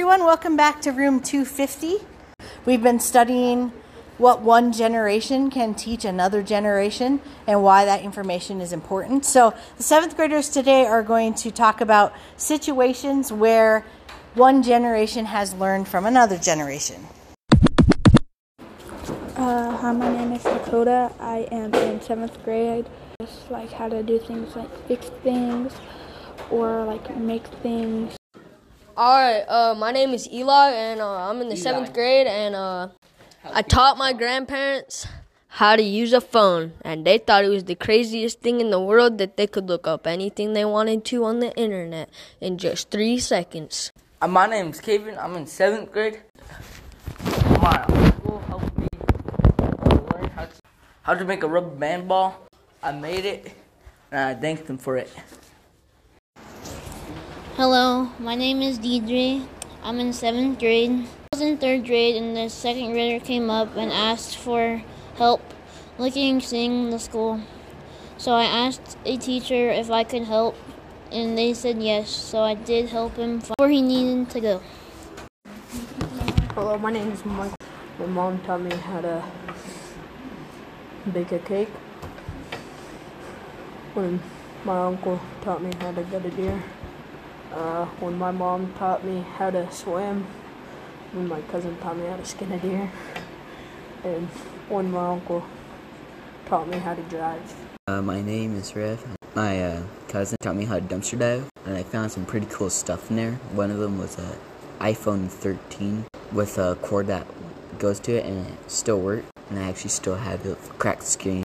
everyone. Welcome back to room 250. We've been studying what one generation can teach another generation and why that information is important. So, the seventh graders today are going to talk about situations where one generation has learned from another generation. Uh, hi, my name is Dakota. I am in seventh grade. Just like how to do things like fix things or like make things. All right, uh, my name is Eli, and uh, I'm in the seventh grade, and uh, I taught my grandparents how to use a phone, and they thought it was the craziest thing in the world that they could look up anything they wanted to on the internet in just three seconds. Uh, my name is Kevin. I'm in seventh grade. My uncle helped me learn how to, how to make a rubber band ball. I made it, and I thanked him for it. Hello, my name is Deidre. I'm in seventh grade. I was in third grade, and the second grader came up and asked for help looking seeing the school. So I asked a teacher if I could help, and they said yes. So I did help him before he needed to go. Hello, my name is Mike. My mom taught me how to bake a cake. When my uncle taught me how to get a deer. Uh, when my mom taught me how to swim. When my cousin taught me how to skin a deer. And when my uncle taught me how to drive. Uh, my name is Riff. My uh, cousin taught me how to dumpster dive, and I found some pretty cool stuff in there. One of them was a iPhone 13 with a cord that goes to it, and it still worked. And I actually still have the cracked screen.